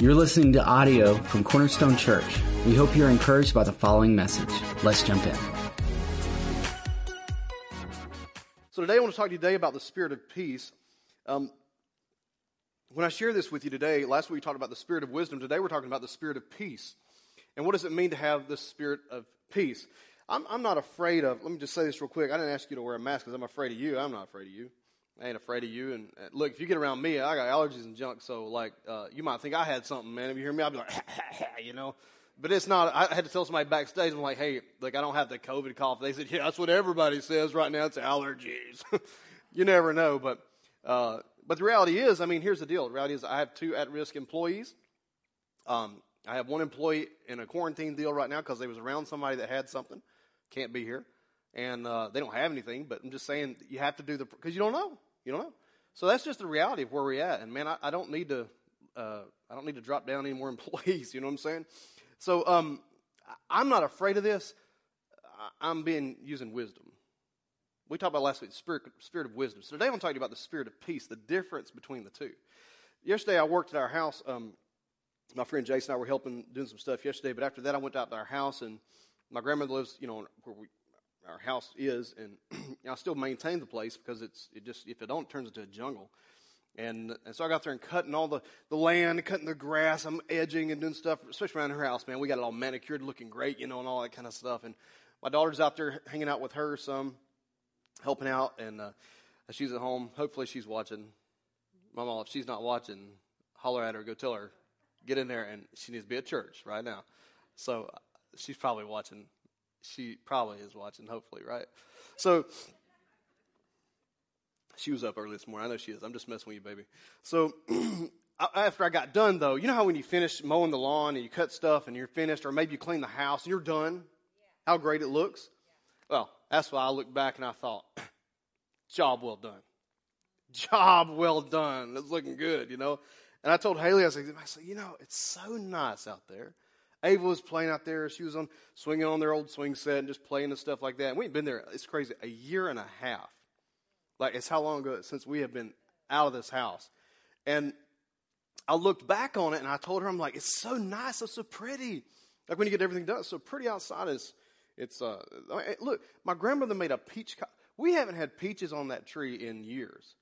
You're listening to audio from Cornerstone Church. We hope you're encouraged by the following message. Let's jump in. So today I want to talk to you today about the spirit of peace. Um, when I share this with you today, last week we talked about the spirit of wisdom. Today we're talking about the spirit of peace. And what does it mean to have the spirit of peace? I'm, I'm not afraid of, let me just say this real quick. I didn't ask you to wear a mask because I'm afraid of you. I'm not afraid of you. I ain't afraid of you. And uh, look, if you get around me, I got allergies and junk. So like, uh, you might think I had something, man. If you hear me, I'll be like, you know. But it's not. I had to tell somebody backstage. I'm like, hey, like I don't have the COVID cough. They said, yeah, that's what everybody says right now. It's allergies. you never know. But uh, but the reality is, I mean, here's the deal. The reality is, I have two at-risk employees. Um, I have one employee in a quarantine deal right now because they was around somebody that had something, can't be here, and uh, they don't have anything. But I'm just saying, you have to do the because you don't know. You don't know. So that's just the reality of where we're at. And man, I, I don't need to, uh, I don't need to drop down any more employees. You know what I'm saying? So um, I'm not afraid of this. I'm being using wisdom. We talked about last week spirit, spirit of wisdom. So today I'm talking about the spirit of peace, the difference between the two. Yesterday I worked at our house. Um, my friend Jason and I were helping doing some stuff yesterday, but after that I went out to our house and my grandmother lives, you know, where we our house is, and I still maintain the place because it's it just if it don't, it turns into a jungle. And, and so I got there and cutting all the, the land, cutting the grass. I'm edging and doing stuff, especially around her house, man. We got it all manicured, looking great, you know, and all that kind of stuff. And my daughter's out there hanging out with her some, helping out, and uh, she's at home. Hopefully she's watching. Mama, if she's not watching, holler at her, go tell her, get in there, and she needs to be at church right now. So uh, she's probably watching she probably is watching, hopefully, right? So she was up early this morning. I know she is. I'm just messing with you, baby. So after I got done, though, you know how when you finish mowing the lawn and you cut stuff and you're finished, or maybe you clean the house and you're done, yeah. how great it looks? Yeah. Well, that's why I looked back and I thought, job well done. Job well done. It's looking good, you know. And I told Haley, I said, I said, you know, it's so nice out there. Ava was playing out there. She was on swinging on their old swing set and just playing and stuff like that. And we have been there. It's crazy. A year and a half. Like it's how long ago since we have been out of this house. And I looked back on it and I told her, I'm like, it's so nice. It's so pretty. Like when you get everything done, it's so pretty outside. It's, it's, uh, look, my grandmother made a peach. Co- we haven't had peaches on that tree in years.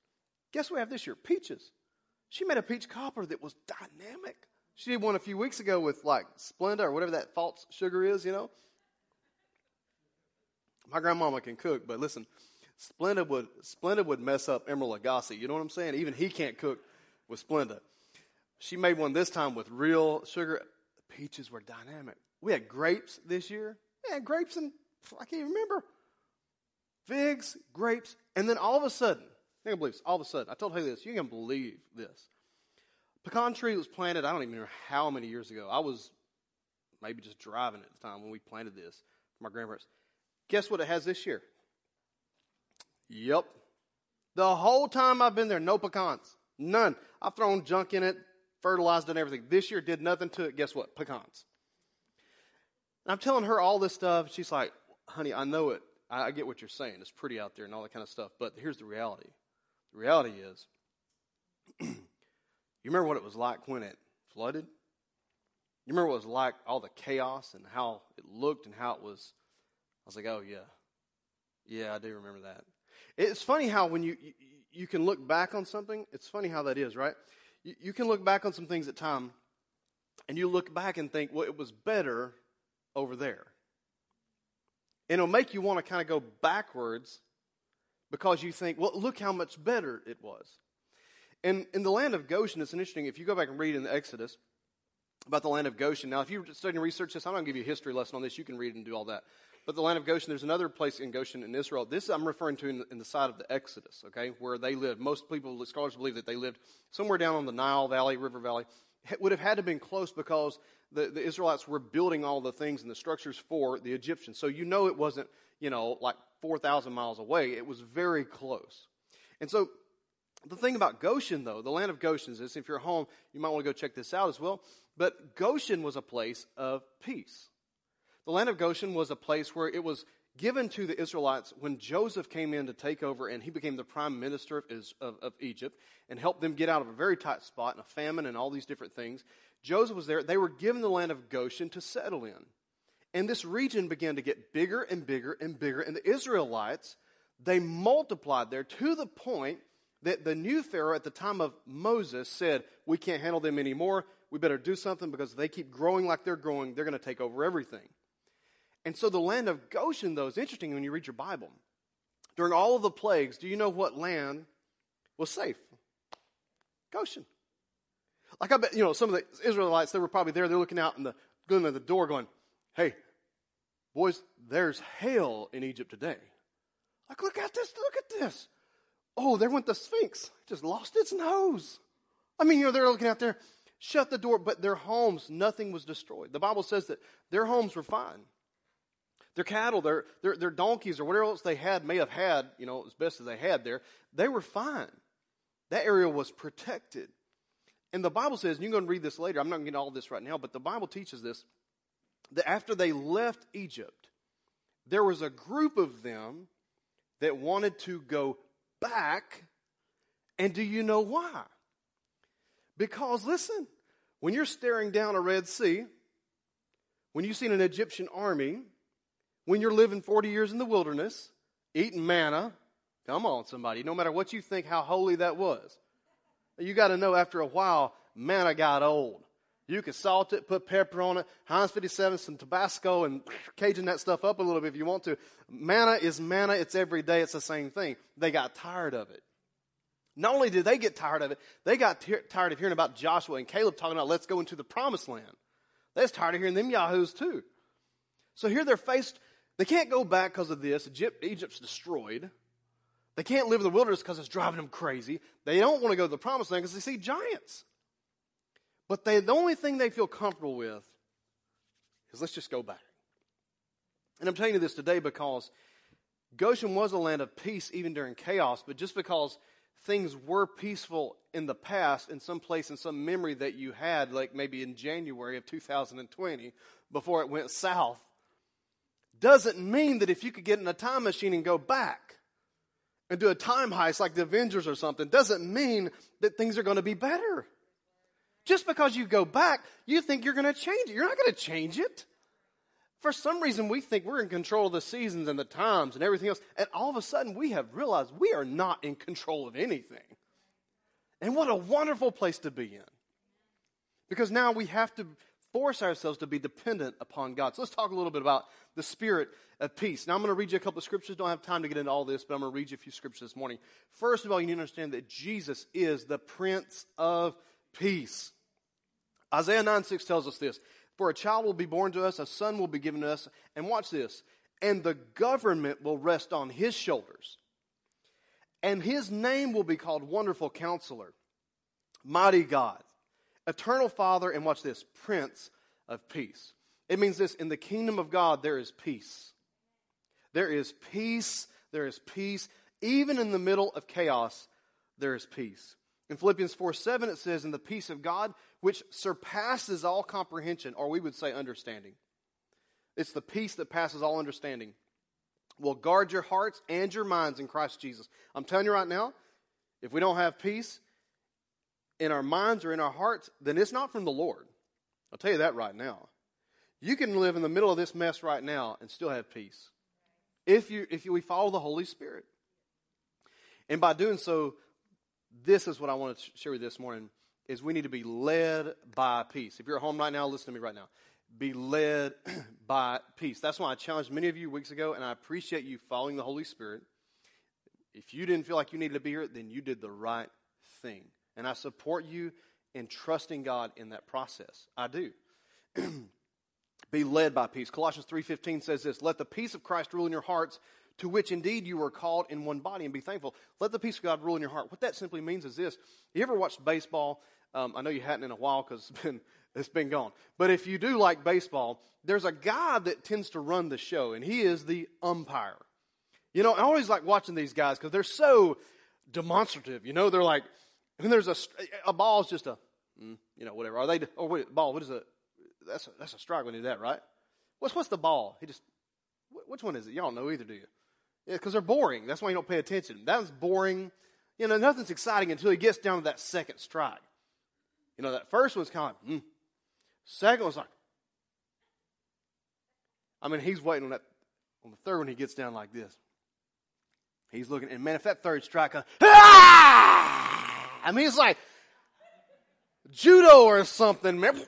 Guess what we have this year? Peaches. She made a peach cobbler that was dynamic. She did one a few weeks ago with like Splenda or whatever that false sugar is, you know. My grandmama can cook, but listen, Splenda would Splenda would mess up Emeril Lagasse. You know what I'm saying? Even he can't cook with Splenda. She made one this time with real sugar. The Peaches were dynamic. We had grapes this year. Had grapes and I can't even remember. Figs, grapes, and then all of a sudden, I can't believe this, all of a sudden, I told Haley this, you can believe this. Pecan tree was planted, I don't even know how many years ago. I was maybe just driving at the time when we planted this for my grandparents. Guess what it has this year? Yep. The whole time I've been there, no pecans. None. I've thrown junk in it, fertilized and everything. This year did nothing to it. Guess what? Pecans. And I'm telling her all this stuff. She's like, honey, I know it. I get what you're saying. It's pretty out there and all that kind of stuff. But here's the reality. The reality is You remember what it was like when it flooded? You remember what it was like, all the chaos and how it looked and how it was? I was like, oh, yeah. Yeah, I do remember that. It's funny how when you, you, you can look back on something, it's funny how that is, right? You, you can look back on some things at time and you look back and think, well, it was better over there. And it'll make you want to kind of go backwards because you think, well, look how much better it was. And in the land of Goshen, it's interesting. If you go back and read in the Exodus about the land of Goshen, now if you're studying research this, I'm not going to give you a history lesson on this. You can read and do all that. But the land of Goshen, there's another place in Goshen in Israel. This I'm referring to in the, in the side of the Exodus, okay, where they lived. Most people, scholars believe that they lived somewhere down on the Nile Valley, River Valley. It would have had to have been close because the, the Israelites were building all the things and the structures for the Egyptians. So you know it wasn't, you know, like 4,000 miles away. It was very close. And so the thing about Goshen, though, the land of Goshen is if you're home, you might want to go check this out as well. But Goshen was a place of peace. The land of Goshen was a place where it was given to the Israelites when Joseph came in to take over and he became the prime minister of, of, of, Egypt and helped them get out of a very tight spot and a famine and all these different things. Joseph was there. They were given the land of Goshen to settle in. And this region began to get bigger and bigger and bigger. And the Israelites, they multiplied there to the point that the new Pharaoh at the time of Moses said, We can't handle them anymore. We better do something because they keep growing like they're growing, they're going to take over everything. And so the land of Goshen, though, is interesting when you read your Bible. During all of the plagues, do you know what land was safe? Goshen. Like I bet, you know, some of the Israelites, they were probably there, they're looking out in the, going to the door going, hey, boys, there's hail in Egypt today. Like, look at this, look at this. Oh, there went the Sphinx. Just lost its nose. I mean, you know, they're looking out there, shut the door, but their homes, nothing was destroyed. The Bible says that their homes were fine. Their cattle, their, their, their donkeys, or whatever else they had, may have had, you know, as best as they had there, they were fine. That area was protected. And the Bible says, and you can go and read this later, I'm not going to get all this right now, but the Bible teaches this, that after they left Egypt, there was a group of them that wanted to go back. And do you know why? Because listen, when you're staring down a Red Sea, when you've seen an Egyptian army, when you're living 40 years in the wilderness, eating manna, come on, somebody, no matter what you think how holy that was, you got to know after a while, manna got old. You could salt it, put pepper on it, Heinz 57, some Tabasco, and Cajun that stuff up a little bit if you want to. Manna is manna. It's every day. It's the same thing. They got tired of it. Not only did they get tired of it, they got t- tired of hearing about Joshua and Caleb talking about let's go into the promised land. They was tired of hearing them yahoos too. So here they're faced, they can't go back because of this. Egypt, Egypt's destroyed. They can't live in the wilderness because it's driving them crazy. They don't want to go to the promised land because they see giants. But they, the only thing they feel comfortable with is let's just go back. And I'm telling you this today because Goshen was a land of peace even during chaos, but just because things were peaceful in the past in some place in some memory that you had, like maybe in January of 2020 before it went south, doesn't mean that if you could get in a time machine and go back and do a time heist like the Avengers or something, doesn't mean that things are going to be better. Just because you go back, you think you're going to change it. You're not going to change it. For some reason, we think we're in control of the seasons and the times and everything else. And all of a sudden, we have realized we are not in control of anything. And what a wonderful place to be in. Because now we have to force ourselves to be dependent upon God. So let's talk a little bit about the spirit of peace. Now I'm going to read you a couple of scriptures. Don't have time to get into all this, but I'm going to read you a few scriptures this morning. First of all, you need to understand that Jesus is the Prince of Peace. Isaiah 9 6 tells us this For a child will be born to us, a son will be given to us. And watch this. And the government will rest on his shoulders. And his name will be called Wonderful Counselor, Mighty God, Eternal Father, and watch this, Prince of Peace. It means this in the kingdom of God, there is peace. There is peace. There is peace. Even in the middle of chaos, there is peace. In Philippians 4 7, it says, In the peace of God, which surpasses all comprehension, or we would say understanding. It's the peace that passes all understanding. Will guard your hearts and your minds in Christ Jesus. I'm telling you right now, if we don't have peace in our minds or in our hearts, then it's not from the Lord. I'll tell you that right now. You can live in the middle of this mess right now and still have peace. If you if you, we follow the Holy Spirit. And by doing so, this is what I want to share with you this morning is we need to be led by peace. If you're at home right now, listen to me right now. Be led by peace. That's why I challenged many of you weeks ago, and I appreciate you following the Holy Spirit. If you didn't feel like you needed to be here, then you did the right thing. And I support you in trusting God in that process. I do. be led by peace. Colossians 3:15 says this, "Let the peace of Christ rule in your hearts, to which indeed you were called in one body and be thankful. Let the peace of God rule in your heart. What that simply means is this. You ever watched baseball? Um, I know you hadn't in a while because it's been, it's been gone. But if you do like baseball, there's a guy that tends to run the show, and he is the umpire. You know, I always like watching these guys because they're so demonstrative. You know, they're like, when there's a, a ball is just a, mm, you know, whatever. Are they, oh, wait, ball, what is it? That's a, that's a strike when you do that, right? What's, what's the ball? He just Which one is it? Y'all know either, do you? Yeah, because they're boring. That's why you don't pay attention. That was boring. You know, nothing's exciting until he gets down to that second strike. You know, that first one's kind of, mm. Second one's like, I mean, he's waiting on that. On the third one, he gets down like this. He's looking, and man, if that third strike comes, ah! I mean, it's like judo or something, man.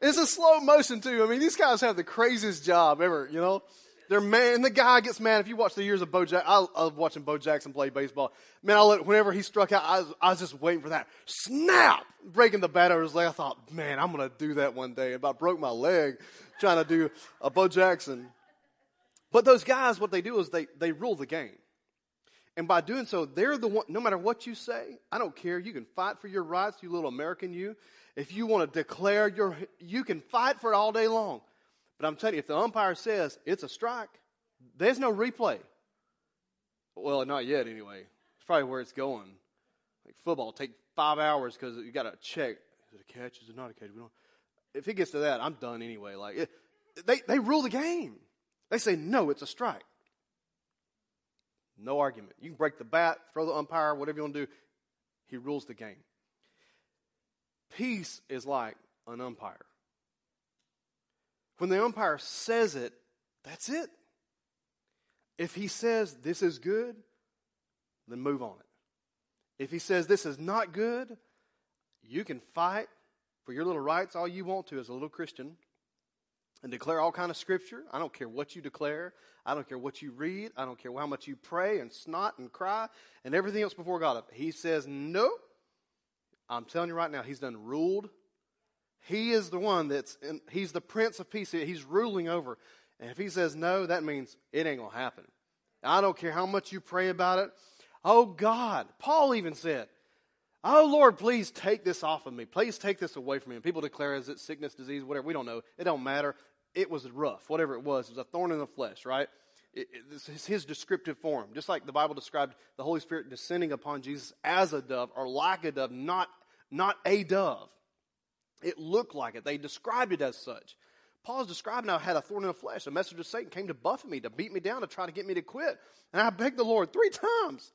It's a slow motion too. I mean, these guys have the craziest job ever, you know? They're man, the guy gets mad. If you watch the years of Bo Jackson, I love watching Bo Jackson play baseball. Man, I let, whenever he struck out, I was, I was just waiting for that snap, breaking the bat over his leg. I thought, man, I'm to do that one day. About broke my leg trying to do a Bo Jackson. But those guys, what they do is they, they rule the game. And by doing so, they're the one, no matter what you say, I don't care. You can fight for your rights, you little American you. If you want to declare your, you can fight for it all day long. But I'm telling you, if the umpire says it's a strike, there's no replay. Well, not yet anyway. It's probably where it's going. Like football, take five hours because you got to check. Is it a catch? Is it not a catch? We don't. If it gets to that, I'm done anyway. Like it, they they rule the game. They say no, it's a strike. No argument. You can break the bat, throw the umpire, whatever you want to do. He rules the game. Peace is like an umpire. When the umpire says it, that's it. If he says this is good, then move on it. If he says this is not good, you can fight for your little rights all you want to as a little Christian and declare all kind of scripture. I don't care what you declare. I don't care what you read. I don't care how much you pray and snot and cry and everything else before God. He says no, I'm telling you right now, he's done ruled he is the one that's, in, he's the Prince of Peace. He's ruling over. And if he says no, that means it ain't going to happen. I don't care how much you pray about it. Oh God, Paul even said, Oh Lord, please take this off of me. Please take this away from me. And people declare, is it sickness, disease, whatever? We don't know. It don't matter. It was rough, whatever it was. It was a thorn in the flesh, right? This is his descriptive form. Just like the Bible described the Holy Spirit descending upon Jesus as a dove or like a dove, not, not a dove. It looked like it. They described it as such. Paul's describing how I had a thorn in the flesh. A messenger of Satan came to buffet me, to beat me down, to try to get me to quit. And I begged the Lord three times.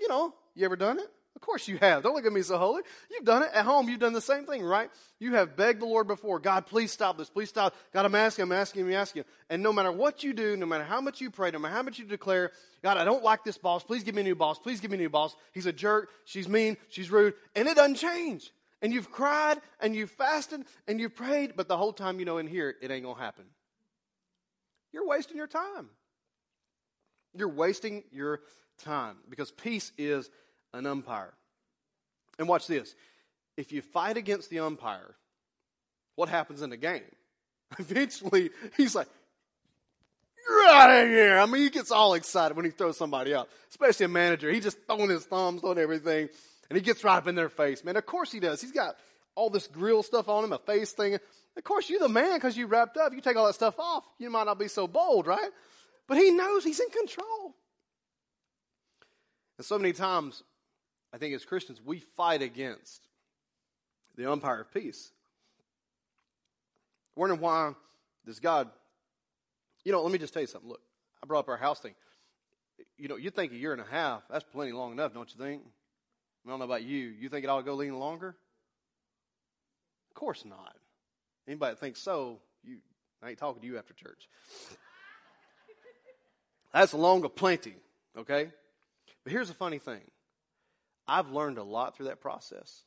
You know, you ever done it? Of course you have. Don't look at me so holy. You've done it. At home, you've done the same thing, right? You have begged the Lord before. God, please stop this. Please stop. God, I'm asking, I'm asking, I'm asking. And no matter what you do, no matter how much you pray, no matter how much you declare, God, I don't like this boss. Please give me a new boss. Please give me a new boss. He's a jerk. She's mean. She's rude. And it doesn't change and you've cried and you've fasted and you've prayed, but the whole time you know in here it ain't going to happen. You're wasting your time. You're wasting your time because peace is an umpire. And watch this. If you fight against the umpire, what happens in the game? Eventually, he's like, You're out of here. I mean, he gets all excited when he throws somebody out, especially a manager. He's just throwing his thumbs on everything. And he gets right up in their face, man. Of course he does. He's got all this grill stuff on him, a face thing. Of course, you're the man because you wrapped up. You take all that stuff off. You might not be so bold, right? But he knows he's in control. And so many times, I think as Christians, we fight against the umpire of peace. Wondering why does God, you know, let me just tell you something. Look, I brought up our house thing. You know, you think a year and a half, that's plenty long enough, don't you think? I don't know about you. You think it ought to go any longer? Of course not. Anybody that thinks so, you I ain't talking to you after church. That's long of plenty, okay? But here's the funny thing. I've learned a lot through that process.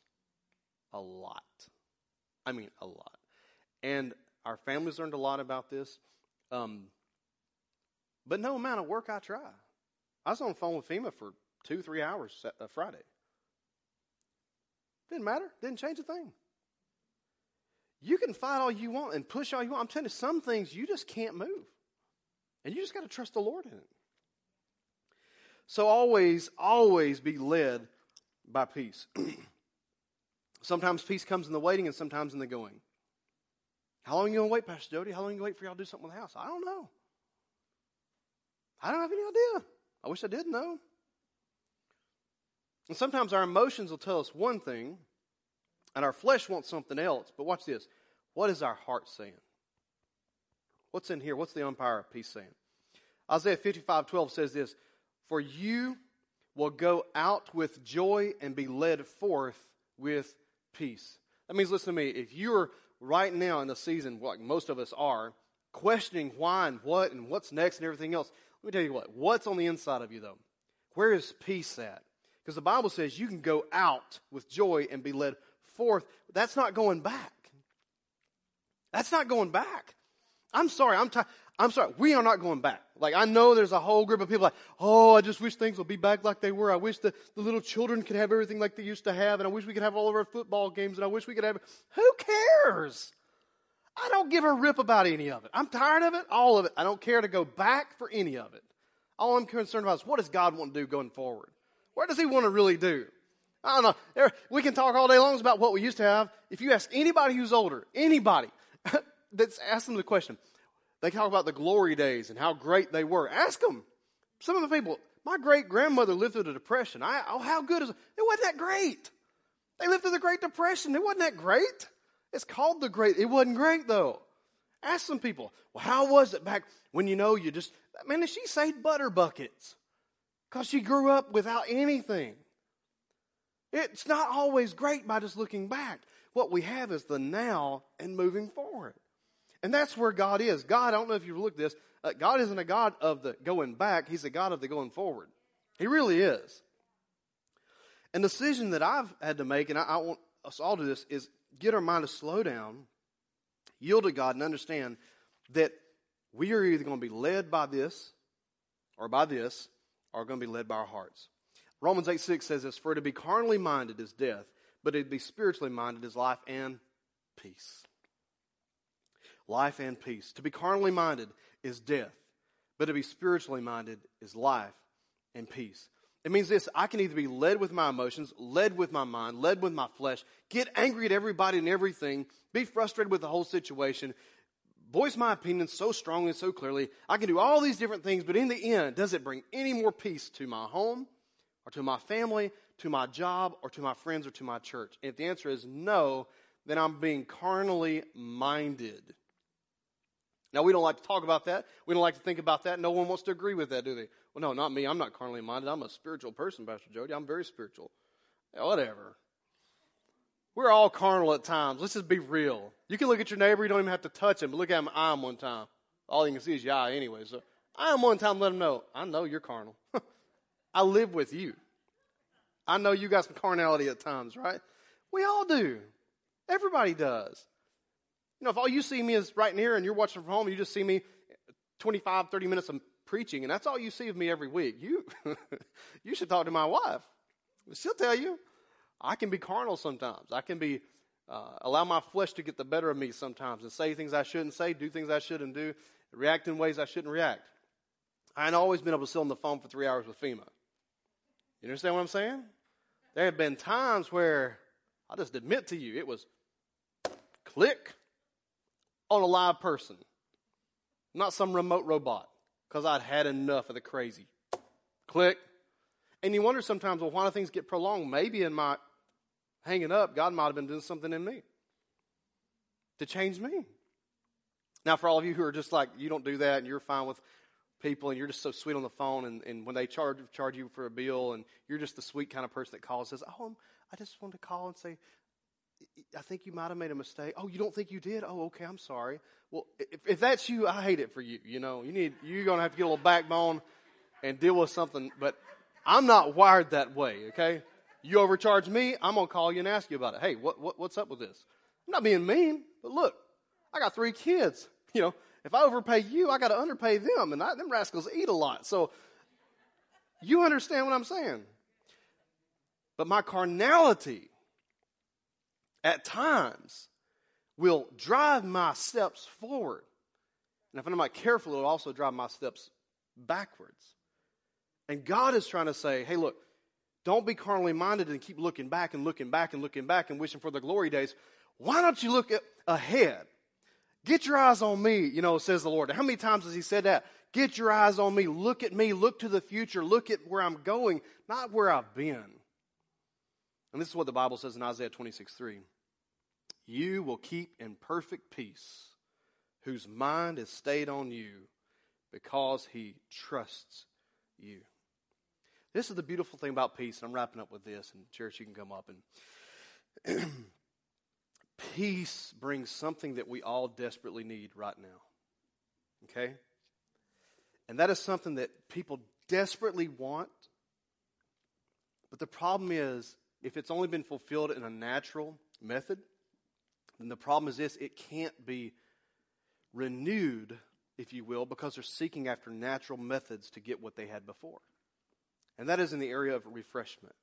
A lot. I mean, a lot. And our families learned a lot about this. Um, but no amount of work I try. I was on the phone with FEMA for two, three hours uh, Friday. Didn't matter. Didn't change a thing. You can fight all you want and push all you want. I'm telling you, some things you just can't move. And you just got to trust the Lord in it. So always, always be led by peace. sometimes peace comes in the waiting and sometimes in the going. How long are you going to wait, Pastor Jody? How long are you going to wait for y'all to do something with the house? I don't know. I don't have any idea. I wish I did know. And sometimes our emotions will tell us one thing, and our flesh wants something else. But watch this. What is our heart saying? What's in here? What's the umpire of peace saying? Isaiah 55 12 says this For you will go out with joy and be led forth with peace. That means, listen to me, if you're right now in the season, like most of us are, questioning why and what and what's next and everything else, let me tell you what, what's on the inside of you though? Where is peace at? Because the Bible says you can go out with joy and be led forth. That's not going back. That's not going back. I'm sorry. I'm, t- I'm sorry. We are not going back. Like, I know there's a whole group of people like, oh, I just wish things would be back like they were. I wish the, the little children could have everything like they used to have. And I wish we could have all of our football games. And I wish we could have. Who cares? I don't give a rip about any of it. I'm tired of it, all of it. I don't care to go back for any of it. All I'm concerned about is what does God want to do going forward? What does He want to really do? I don't know. We can talk all day long about what we used to have. If you ask anybody who's older, anybody, that's ask them the question, they talk about the glory days and how great they were. Ask them. Some of the people, my great grandmother lived through the Depression. I, oh, how good is it? It wasn't that great. They lived through the Great Depression. It wasn't that great. It's called the Great. It wasn't great though. Ask some people, well, how was it back when you know you just, man, she saved butter buckets because she grew up without anything. It's not always great by just looking back. What we have is the now and moving forward. And that's where God is. God, I don't know if you've looked this, uh, God isn't a God of the going back, He's a God of the going forward. He really is. And the decision that I've had to make, and I, I want us all to do this, is get our mind to slow down, yield to God, and understand that we are either going to be led by this or by this, or going to be led by our hearts. Romans 8 6 says this For to be carnally minded is death, but to be spiritually minded is life and peace life and peace. To be carnally minded is death, but to be spiritually minded is life and peace. It means this I can either be led with my emotions, led with my mind, led with my flesh, get angry at everybody and everything, be frustrated with the whole situation, voice my opinion so strongly and so clearly. I can do all these different things, but in the end, does it bring any more peace to my home or to my family, to my job, or to my friends or to my church? And if the answer is no, then I'm being carnally minded. Now, we don't like to talk about that. We don't like to think about that. No one wants to agree with that, do they? Well, no, not me. I'm not carnally minded. I'm a spiritual person, Pastor Jody. I'm very spiritual. Whatever. We're all carnal at times. Let's just be real. You can look at your neighbor. You don't even have to touch him. But look at him. I am one time. All you can see is your eye anyway. So I am one time. Let him know. I know you're carnal. I live with you. I know you got some carnality at times, right? We all do. Everybody does. You know, if all you see me is right here and you're watching from home, you just see me 25, 30 minutes of preaching, and that's all you see of me every week. You, you should talk to my wife. She'll tell you. I can be carnal sometimes. I can be uh, allow my flesh to get the better of me sometimes and say things I shouldn't say, do things I shouldn't do, react in ways I shouldn't react. I ain't always been able to sit on the phone for three hours with FEMA. You understand what I'm saying? There have been times where I'll just admit to you, it was click, on a live person, not some remote robot, because I'd had enough of the crazy. Click. And you wonder sometimes, well, why do things get prolonged? Maybe in my hanging up, God might have been doing something in me to change me. Now, for all of you who are just like, you don't do that and you're fine with people and you're just so sweet on the phone and, and when they charge, charge you for a bill and you're just the sweet kind of person that calls and says, oh, I just wanted to call and say, I think you might have made a mistake. Oh, you don't think you did? Oh, okay, I'm sorry. Well, if, if that's you, I hate it for you. You know, you need, you're to have to get a little backbone and deal with something. But I'm not wired that way, okay? You overcharge me, I'm to call you and ask you about it. Hey, what, what, what's up with this? I'm not being mean, but look, I got three kids. You know, if I overpay you, I got to underpay them, and I, them rascals eat a lot. So you understand what I'm saying. But my carnality at times will drive my steps forward. And if I'm not careful, it'll also drive my steps backwards. And God is trying to say, hey, look, don't be carnally minded and keep looking back and looking back and looking back and wishing for the glory days. Why don't you look ahead? Get your eyes on me, you know, says the Lord. How many times has He said that? Get your eyes on me. Look at me. Look to the future. Look at where I'm going, not where I've been. And this is what the Bible says in Isaiah 26 3. You will keep in perfect peace whose mind is stayed on you because he trusts you. This is the beautiful thing about peace, and I'm wrapping up with this, and church, you can come up and peace brings something that we all desperately need right now. Okay? And that is something that people desperately want. But the problem is, if it's only been fulfilled in a natural method, then the problem is this it can't be renewed, if you will, because they're seeking after natural methods to get what they had before. And that is in the area of refreshment.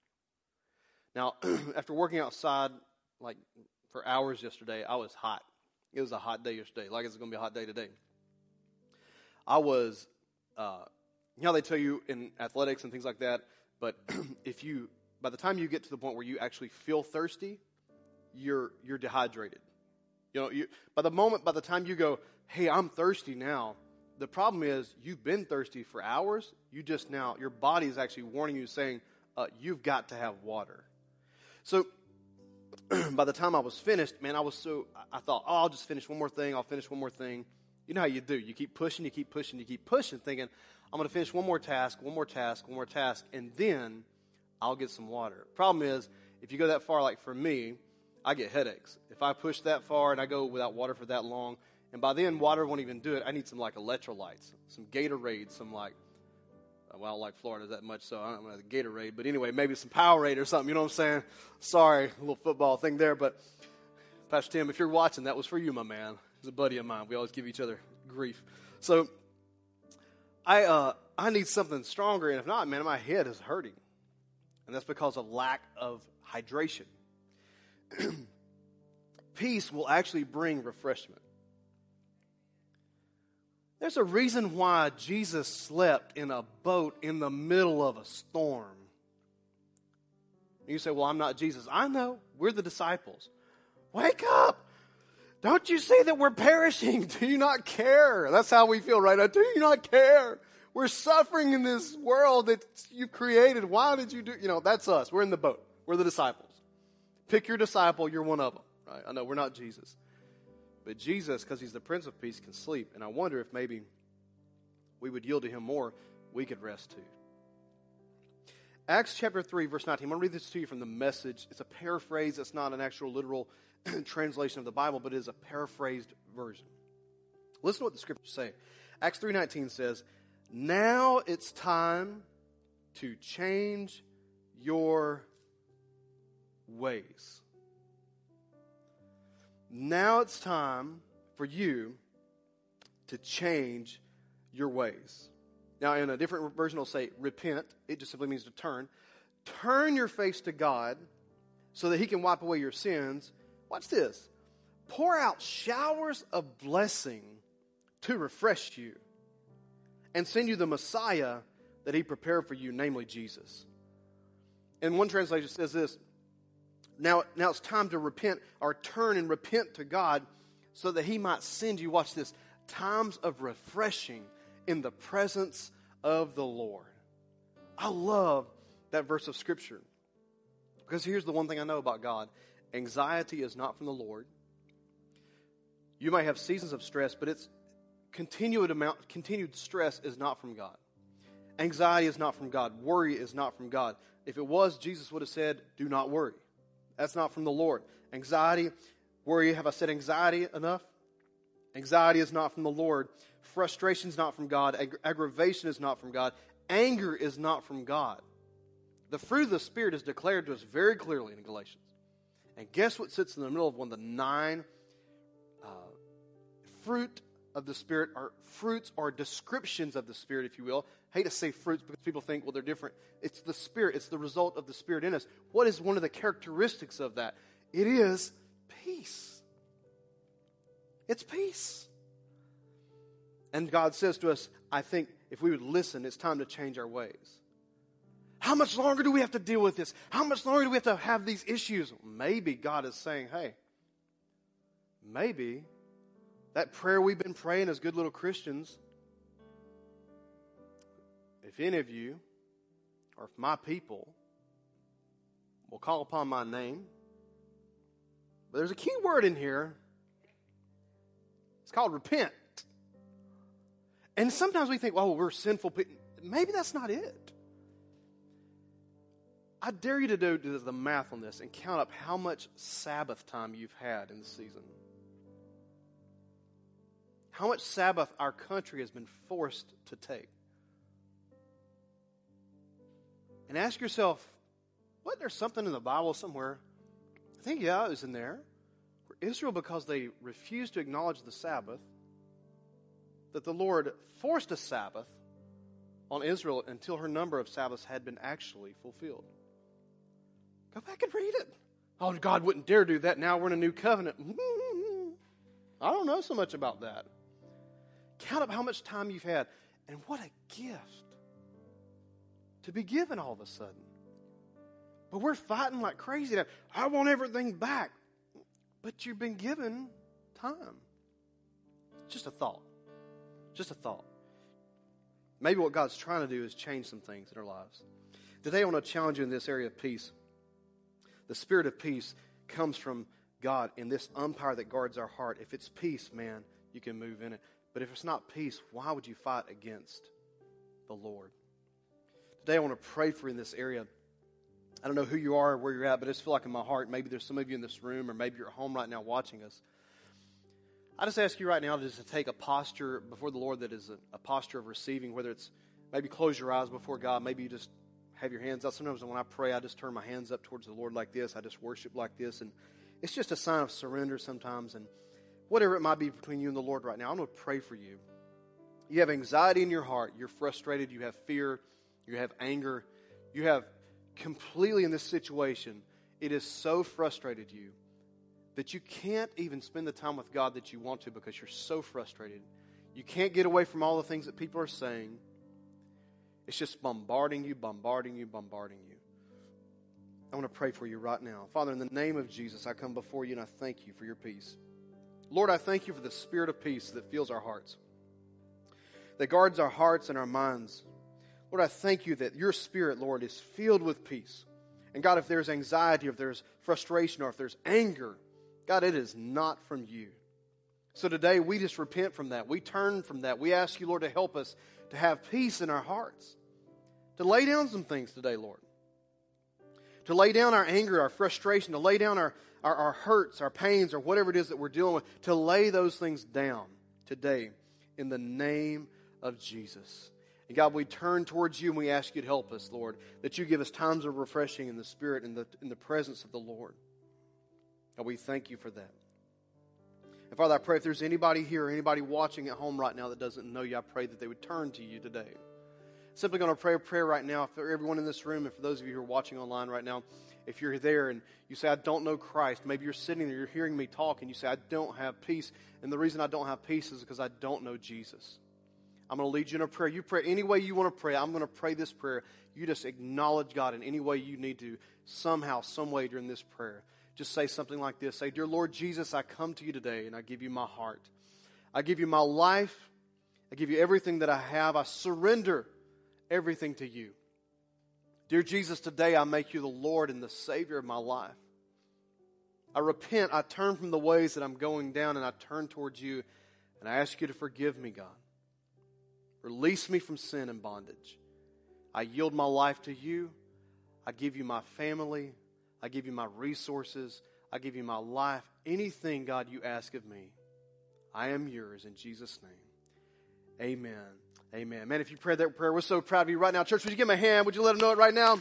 Now, after working outside like for hours yesterday, I was hot. It was a hot day yesterday, like it's going to be a hot day today. I was, uh, you know, they tell you in athletics and things like that, but if you, by the time you get to the point where you actually feel thirsty, you're, you're dehydrated. You know, you, by the moment, by the time you go, hey, I'm thirsty now, the problem is you've been thirsty for hours. You just now, your body is actually warning you, saying, uh, you've got to have water. So by the time I was finished, man, I was so, I thought, oh, I'll just finish one more thing. I'll finish one more thing. You know how you do. You keep pushing, you keep pushing, you keep pushing, thinking, I'm going to finish one more task, one more task, one more task, and then I'll get some water. Problem is, if you go that far, like for me, I get headaches. If I push that far and I go without water for that long, and by then water won't even do it, I need some like electrolytes, some Gatorade, some like, well, I don't like Florida that much, so I don't know the Gatorade, but anyway, maybe some Powerade or something, you know what I'm saying? Sorry, a little football thing there, but Pastor Tim, if you're watching, that was for you, my man. He's a buddy of mine. We always give each other grief. So I, uh, I need something stronger, and if not, man, my head is hurting. And that's because of lack of hydration. Peace will actually bring refreshment. There's a reason why Jesus slept in a boat in the middle of a storm. You say, Well, I'm not Jesus. I know. We're the disciples. Wake up! Don't you see that we're perishing? Do you not care? That's how we feel right now. Do you not care? We're suffering in this world that you created. Why did you do? You know, that's us. We're in the boat. We're the disciples. Pick your disciple. You're one of them. Right? I know we're not Jesus. But Jesus, because he's the Prince of Peace, can sleep. And I wonder if maybe we would yield to him more, we could rest too. Acts chapter 3, verse 19. I'm going to read this to you from the message. It's a paraphrase. It's not an actual literal translation of the Bible, but it is a paraphrased version. Listen to what the scriptures say. Acts 3:19 says, "Now it's time to change your ways." Now it's time for you to change your ways. Now, in a different version, it'll say repent. It just simply means to turn. Turn your face to God so that He can wipe away your sins. Watch this. Pour out showers of blessing to refresh you and send you the Messiah that He prepared for you, namely Jesus. And one translation says this now, now it's time to repent or turn and repent to God so that He might send you, watch this, times of refreshing in the presence of the Lord. I love that verse of Scripture. Because here's the one thing I know about God anxiety is not from the Lord. You may have seasons of stress, but it's continued amount continued stress is not from God. Anxiety is not from God. Worry is not from God. If it was, Jesus would have said, Do not worry. That's not from the Lord. Anxiety, worry, have I said anxiety enough? Anxiety is not from the Lord. Frustration is not from God. Ag- aggravation is not from God. Anger is not from God. The fruit of the Spirit is declared to us very clearly in Galatians. And guess what sits in the middle of one of the nine uh, fruit of the Spirit, are fruits or descriptions of the Spirit, if you will. I hate to say fruits because people think, well, they're different. It's the Spirit, it's the result of the Spirit in us. What is one of the characteristics of that? It is peace. It's peace. And God says to us, I think if we would listen, it's time to change our ways. How much longer do we have to deal with this? How much longer do we have to have these issues? Maybe God is saying, hey, maybe that prayer we've been praying as good little Christians, if any of you, or if my people, will call upon my name, but there's a key word in here It's called repent. And sometimes we think, well, we're sinful people. Maybe that's not it. I dare you to do the math on this and count up how much Sabbath time you've had in the season. How much Sabbath our country has been forced to take. And ask yourself, wasn't there something in the Bible somewhere? I think, yeah, it was in there. For Israel, because they refused to acknowledge the Sabbath, that the Lord forced a Sabbath on Israel until her number of Sabbaths had been actually fulfilled. Go back and read it. Oh, God wouldn't dare do that. Now we're in a new covenant. I don't know so much about that. Count up how much time you've had, and what a gift to be given all of a sudden. But we're fighting like crazy. Now. I want everything back. But you've been given time. Just a thought. Just a thought. Maybe what God's trying to do is change some things in our lives. Today, I want to challenge you in this area of peace. The spirit of peace comes from God in this umpire that guards our heart. If it's peace, man, you can move in it. But if it's not peace, why would you fight against the Lord? Today, I want to pray for you in this area. I don't know who you are or where you're at, but I just feel like in my heart, maybe there's some of you in this room, or maybe you're at home right now watching us. I just ask you right now just to take a posture before the Lord that is a, a, posture of receiving, whether it's maybe close your eyes before God, maybe you just have your hands out. Sometimes when I pray, I just turn my hands up towards the Lord like this. I just worship like this. And it's just a sign of surrender sometimes. And whatever it might be between you and the Lord right now, I'm going to pray for you. You have anxiety in your heart. You're frustrated. You have fear. You have anger. You have completely in this situation, it has so frustrated you that you can't even spend the time with God that you want to because you're so frustrated. You can't get away from all the things that people are saying. It's just bombarding you, bombarding you, bombarding you. I want to pray for you right now. Father, in the name of Jesus, I come before you and I thank you for your peace. Lord, I thank you for the spirit of peace that fills our hearts, that guards our hearts and our minds. Lord, I thank you that your spirit, Lord, is filled with peace. And God, if there's anxiety, if there's frustration, or if there's anger, God, it is not from you. So today we just repent from that. We turn from that. We ask you, Lord, to help us to have peace in our hearts. To lay down some things today, Lord. To lay down our anger, our frustration, to lay down our, our, our hurts, our pains, or whatever it is that we're dealing with, to lay those things down today in the name of Jesus. And God, we turn towards you and we ask you to help us, Lord, that you give us times of refreshing in the Spirit and the, in the presence of the Lord. And we thank you for that. And Father, I pray if there's anybody here, anybody watching at home right now that doesn't know you, I pray that they would turn to you today. Simply going to pray a prayer right now for everyone in this room and for those of you who are watching online right now. If you're there and you say, I don't know Christ, maybe you're sitting there, you're hearing me talk, and you say, I don't have peace. And the reason I don't have peace is because I don't know Jesus. I'm going to lead you in a prayer. You pray any way you want to pray. I'm going to pray this prayer. You just acknowledge God in any way you need to, somehow, some way during this prayer just say something like this Say, Dear Lord Jesus, I come to you today and I give you my heart. I give you my life. I give you everything that I have. I surrender everything to you. Dear Jesus, today I make you the Lord and the Savior of my life. I repent. I turn from the ways that I'm going down and I turn towards you and I ask you to forgive me, God. Release me from sin and bondage. I yield my life to you. I give you my family, I give you my resources. I give you my life. Anything, God, you ask of me, I am yours in Jesus' name. Amen. Amen. Man, if you prayed that prayer, we're so proud of you right now. Church, would you give me a hand? Would you let them know it right now?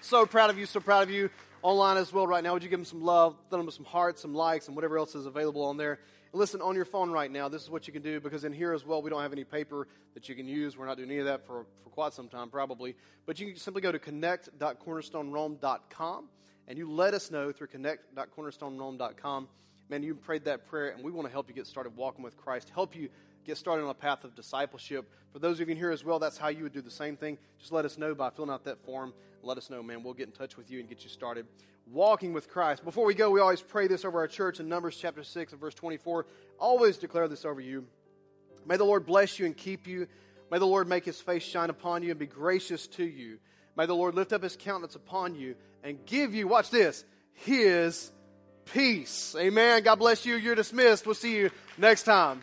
So proud of you, so proud of you. Online as well right now. Would you give them some love, let them some hearts, some likes, and whatever else is available on there? And listen, on your phone right now, this is what you can do because in here as well, we don't have any paper that you can use. We're not doing any of that for, for quite some time, probably. But you can simply go to connect.cornerstonerome.com and you let us know through connect.cornerstonerome.com. Man, you prayed that prayer, and we want to help you get started walking with Christ, help you get started on a path of discipleship. For those of you here as well, that's how you would do the same thing. Just let us know by filling out that form. Let us know, man. We'll get in touch with you and get you started walking with Christ. Before we go, we always pray this over our church in Numbers chapter 6 and verse 24. Always declare this over you. May the Lord bless you and keep you. May the Lord make his face shine upon you and be gracious to you. May the Lord lift up his countenance upon you and give you, watch this, his peace. Amen. God bless you. You're dismissed. We'll see you next time.